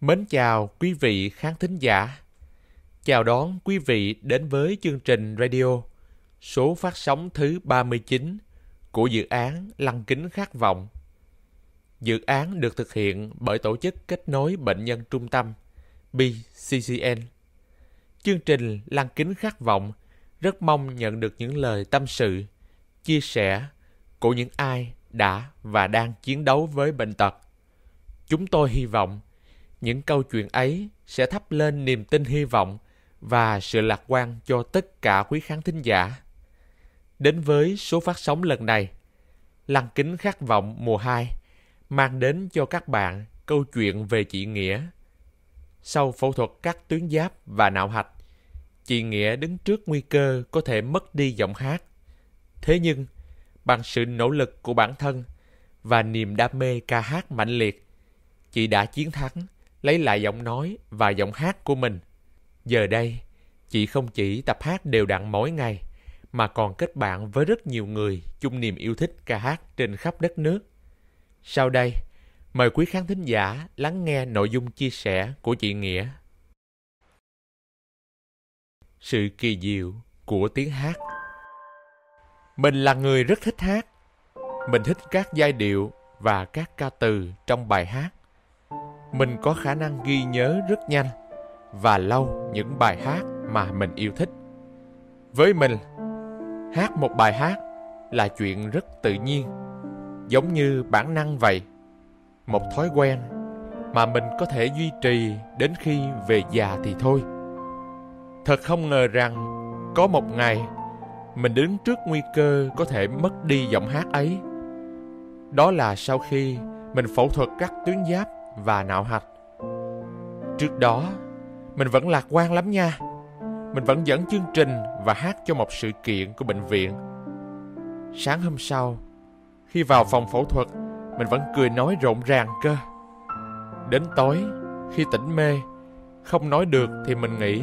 Mến chào quý vị khán thính giả. Chào đón quý vị đến với chương trình radio số phát sóng thứ 39 của dự án Lăng kính khát vọng. Dự án được thực hiện bởi Tổ chức Kết nối Bệnh nhân Trung tâm BCCN. Chương trình Lăng kính khát vọng rất mong nhận được những lời tâm sự, chia sẻ của những ai đã và đang chiến đấu với bệnh tật. Chúng tôi hy vọng những câu chuyện ấy sẽ thắp lên niềm tin hy vọng và sự lạc quan cho tất cả quý khán thính giả. Đến với số phát sóng lần này, Lăng kính khát vọng mùa 2 mang đến cho các bạn câu chuyện về chị Nghĩa. Sau phẫu thuật cắt tuyến giáp và nạo hạch, chị Nghĩa đứng trước nguy cơ có thể mất đi giọng hát. Thế nhưng, bằng sự nỗ lực của bản thân và niềm đam mê ca hát mạnh liệt, chị đã chiến thắng, lấy lại giọng nói và giọng hát của mình. Giờ đây, chị không chỉ tập hát đều đặn mỗi ngày, mà còn kết bạn với rất nhiều người chung niềm yêu thích ca hát trên khắp đất nước. Sau đây, mời quý khán thính giả lắng nghe nội dung chia sẻ của chị Nghĩa. Sự kỳ diệu của tiếng hát Mình là người rất thích hát. Mình thích các giai điệu và các ca từ trong bài hát. Mình có khả năng ghi nhớ rất nhanh và lâu những bài hát mà mình yêu thích. Với mình, hát một bài hát là chuyện rất tự nhiên, giống như bản năng vậy. Một thói quen mà mình có thể duy trì đến khi về già thì thôi. Thật không ngờ rằng có một ngày mình đứng trước nguy cơ có thể mất đi giọng hát ấy. Đó là sau khi mình phẫu thuật cắt tuyến giáp và nạo hạch. Trước đó, mình vẫn lạc quan lắm nha. Mình vẫn dẫn chương trình và hát cho một sự kiện của bệnh viện. Sáng hôm sau, khi vào phòng phẫu thuật, mình vẫn cười nói rộn ràng cơ. Đến tối, khi tỉnh mê, không nói được thì mình nghĩ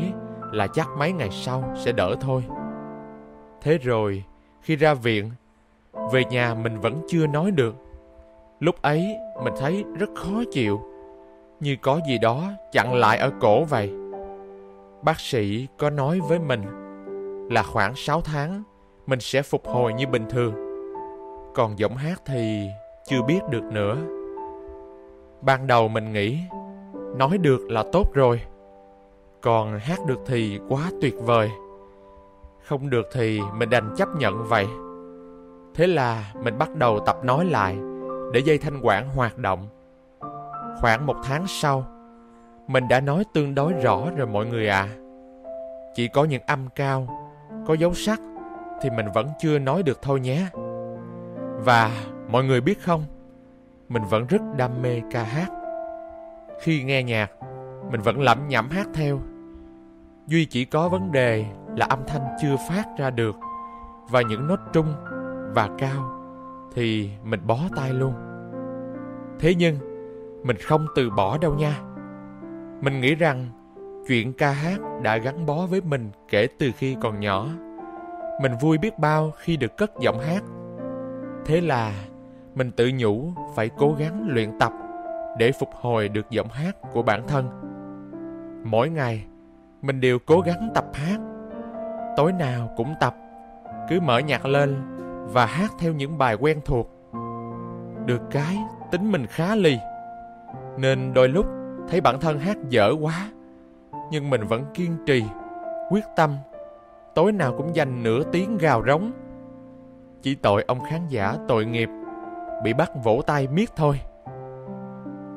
là chắc mấy ngày sau sẽ đỡ thôi. Thế rồi, khi ra viện, về nhà mình vẫn chưa nói được. Lúc ấy, mình thấy rất khó chịu, như có gì đó chặn lại ở cổ vậy. Bác sĩ có nói với mình là khoảng 6 tháng mình sẽ phục hồi như bình thường. Còn giọng hát thì chưa biết được nữa. Ban đầu mình nghĩ nói được là tốt rồi. Còn hát được thì quá tuyệt vời. Không được thì mình đành chấp nhận vậy. Thế là mình bắt đầu tập nói lại để dây thanh quản hoạt động. Khoảng một tháng sau, mình đã nói tương đối rõ rồi mọi người à. Chỉ có những âm cao, có dấu sắc thì mình vẫn chưa nói được thôi nhé. Và mọi người biết không, mình vẫn rất đam mê ca hát. Khi nghe nhạc, mình vẫn lẩm nhẩm hát theo. Duy chỉ có vấn đề là âm thanh chưa phát ra được và những nốt trung và cao thì mình bó tay luôn. Thế nhưng, mình không từ bỏ đâu nha. Mình nghĩ rằng chuyện ca hát đã gắn bó với mình kể từ khi còn nhỏ. Mình vui biết bao khi được cất giọng hát. Thế là mình tự nhủ phải cố gắng luyện tập để phục hồi được giọng hát của bản thân. Mỗi ngày, mình đều cố gắng tập hát. Tối nào cũng tập, cứ mở nhạc lên và hát theo những bài quen thuộc. Được cái, tính mình khá lì, nên đôi lúc thấy bản thân hát dở quá. Nhưng mình vẫn kiên trì, quyết tâm, tối nào cũng dành nửa tiếng gào rống. Chỉ tội ông khán giả tội nghiệp, bị bắt vỗ tay miết thôi.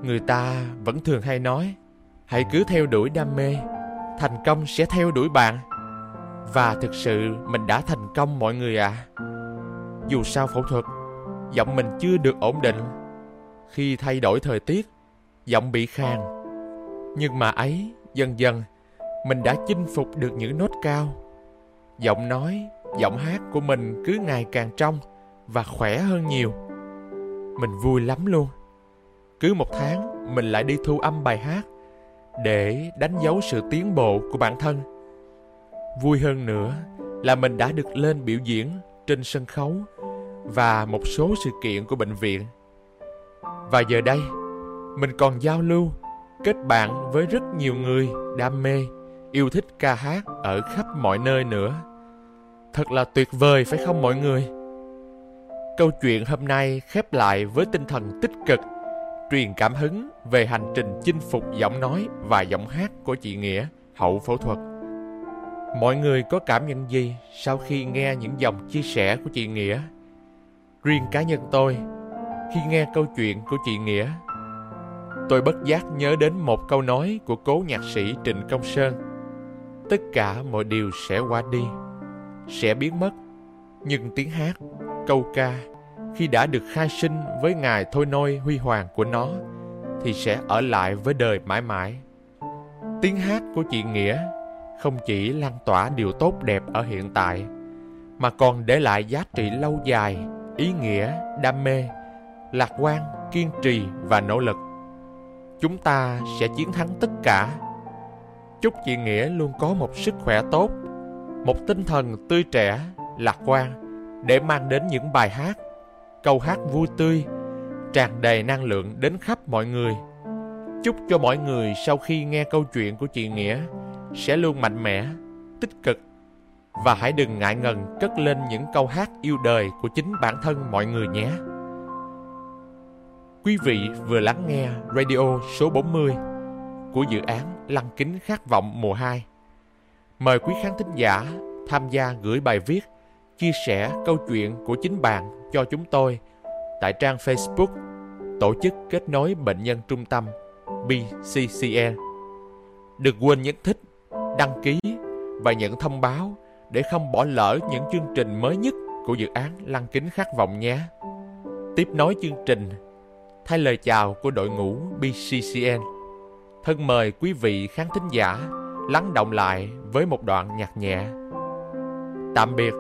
Người ta vẫn thường hay nói, hãy cứ theo đuổi đam mê, thành công sẽ theo đuổi bạn. Và thực sự mình đã thành công mọi người ạ. À. Dù sao phẫu thuật, giọng mình chưa được ổn định. Khi thay đổi thời tiết, giọng bị khàn. Nhưng mà ấy, dần dần, mình đã chinh phục được những nốt cao. Giọng nói, giọng hát của mình cứ ngày càng trong và khỏe hơn nhiều. Mình vui lắm luôn. Cứ một tháng, mình lại đi thu âm bài hát để đánh dấu sự tiến bộ của bản thân. Vui hơn nữa là mình đã được lên biểu diễn trên sân khấu và một số sự kiện của bệnh viện. Và giờ đây, mình còn giao lưu kết bạn với rất nhiều người đam mê, yêu thích ca hát ở khắp mọi nơi nữa. Thật là tuyệt vời phải không mọi người? Câu chuyện hôm nay khép lại với tinh thần tích cực, truyền cảm hứng về hành trình chinh phục giọng nói và giọng hát của chị Nghĩa hậu phẫu thuật. Mọi người có cảm nhận gì sau khi nghe những dòng chia sẻ của chị Nghĩa? Riêng cá nhân tôi, khi nghe câu chuyện của chị Nghĩa, tôi bất giác nhớ đến một câu nói của cố nhạc sĩ Trịnh Công Sơn. Tất cả mọi điều sẽ qua đi, sẽ biến mất, nhưng tiếng hát, câu ca khi đã được khai sinh với ngài thôi nôi huy hoàng của nó thì sẽ ở lại với đời mãi mãi. Tiếng hát của chị Nghĩa không chỉ lan tỏa điều tốt đẹp ở hiện tại mà còn để lại giá trị lâu dài, ý nghĩa, đam mê, lạc quan, kiên trì và nỗ lực. Chúng ta sẽ chiến thắng tất cả. Chúc chị Nghĩa luôn có một sức khỏe tốt, một tinh thần tươi trẻ, lạc quan để mang đến những bài hát, câu hát vui tươi, tràn đầy năng lượng đến khắp mọi người. Chúc cho mọi người sau khi nghe câu chuyện của chị Nghĩa sẽ luôn mạnh mẽ, tích cực và hãy đừng ngại ngần cất lên những câu hát yêu đời của chính bản thân mọi người nhé. Quý vị vừa lắng nghe radio số 40 của dự án Lăng kính khát vọng mùa 2. Mời quý khán thính giả tham gia gửi bài viết, chia sẻ câu chuyện của chính bạn cho chúng tôi tại trang Facebook Tổ chức Kết nối Bệnh nhân Trung tâm BCCN. Đừng quên nhấn thích, đăng ký và nhận thông báo để không bỏ lỡ những chương trình mới nhất của dự án Lăng kính khát vọng nhé. Tiếp nối chương trình, thay lời chào của đội ngũ BCCN. Thân mời quý vị khán thính giả lắng động lại với một đoạn nhạc nhẹ. Tạm biệt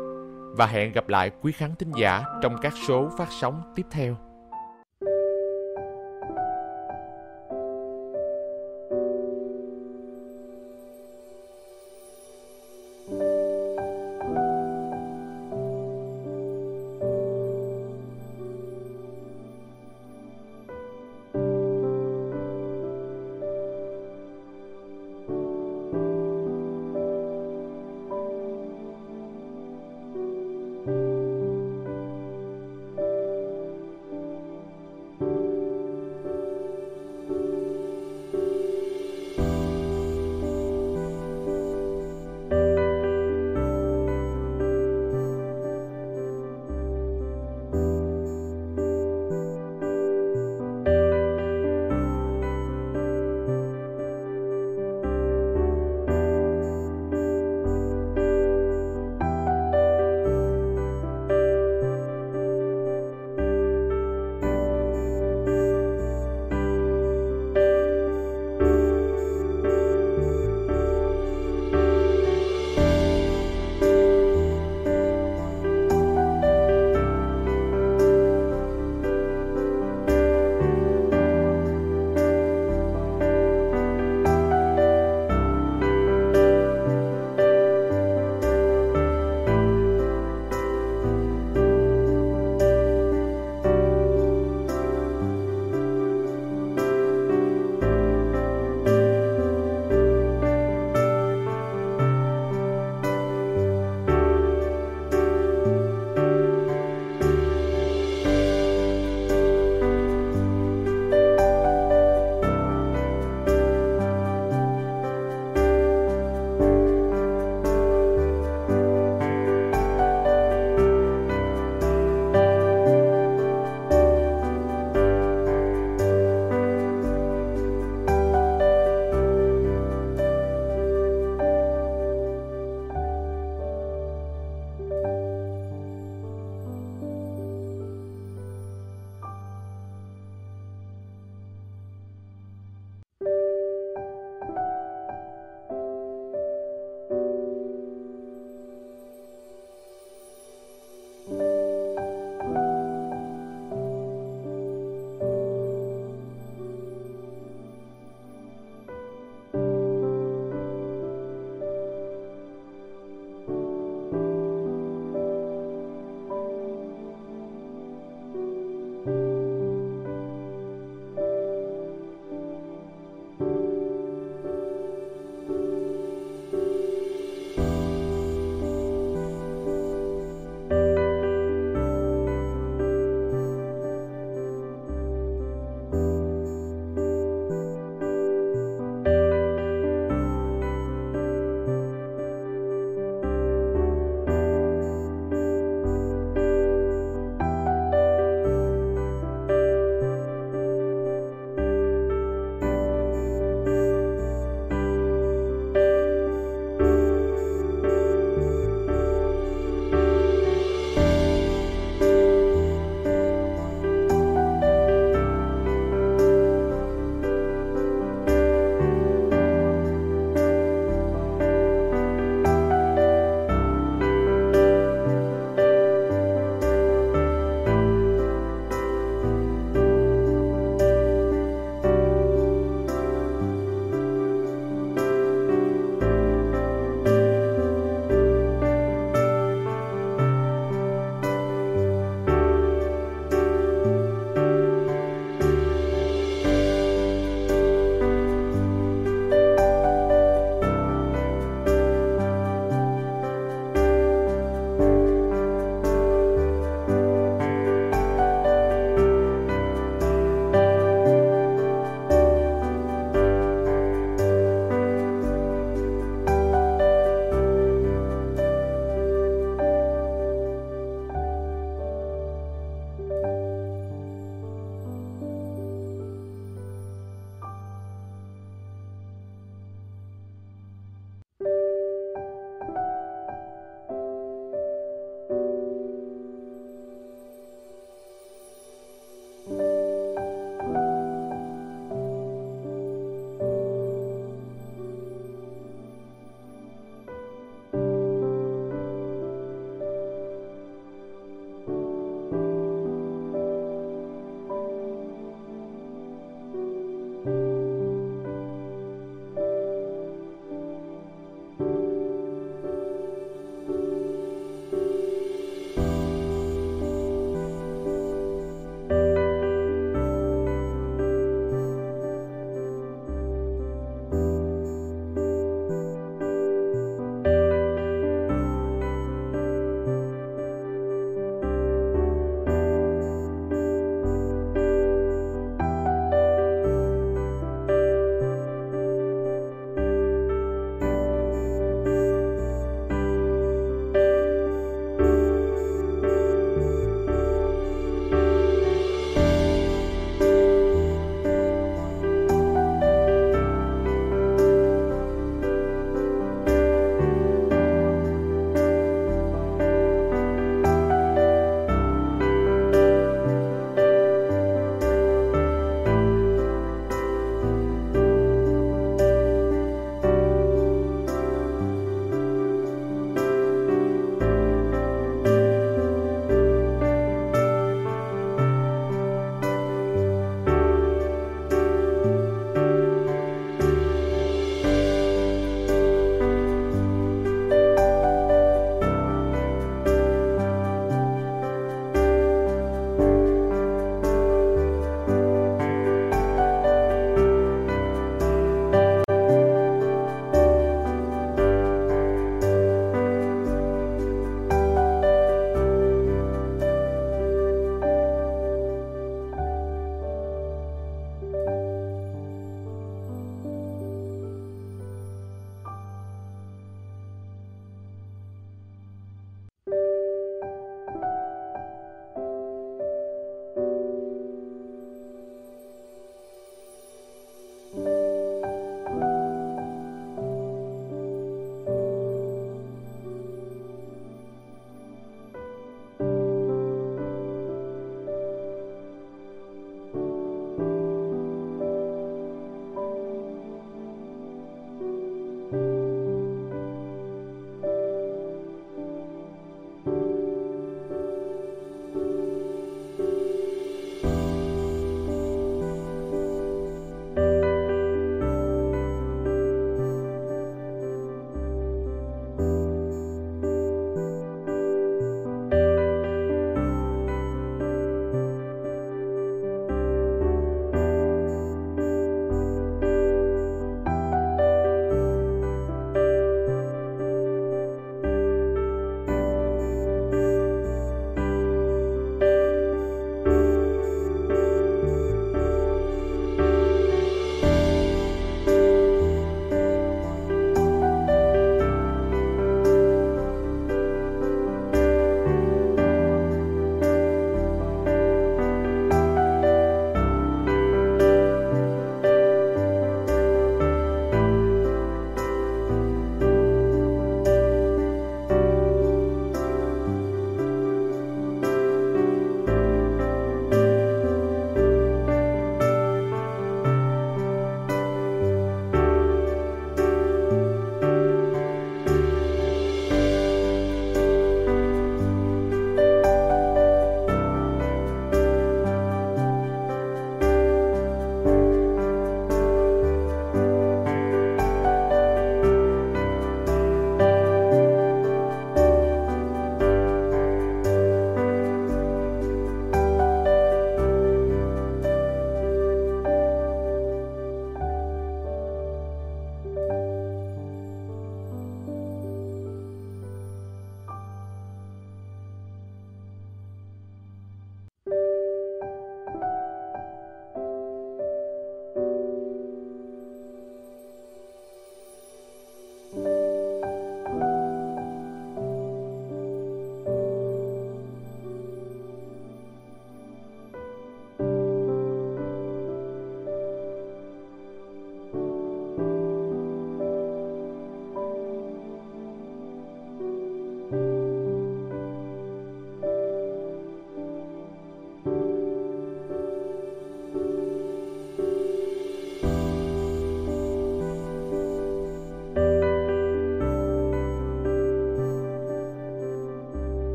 và hẹn gặp lại quý khán thính giả trong các số phát sóng tiếp theo.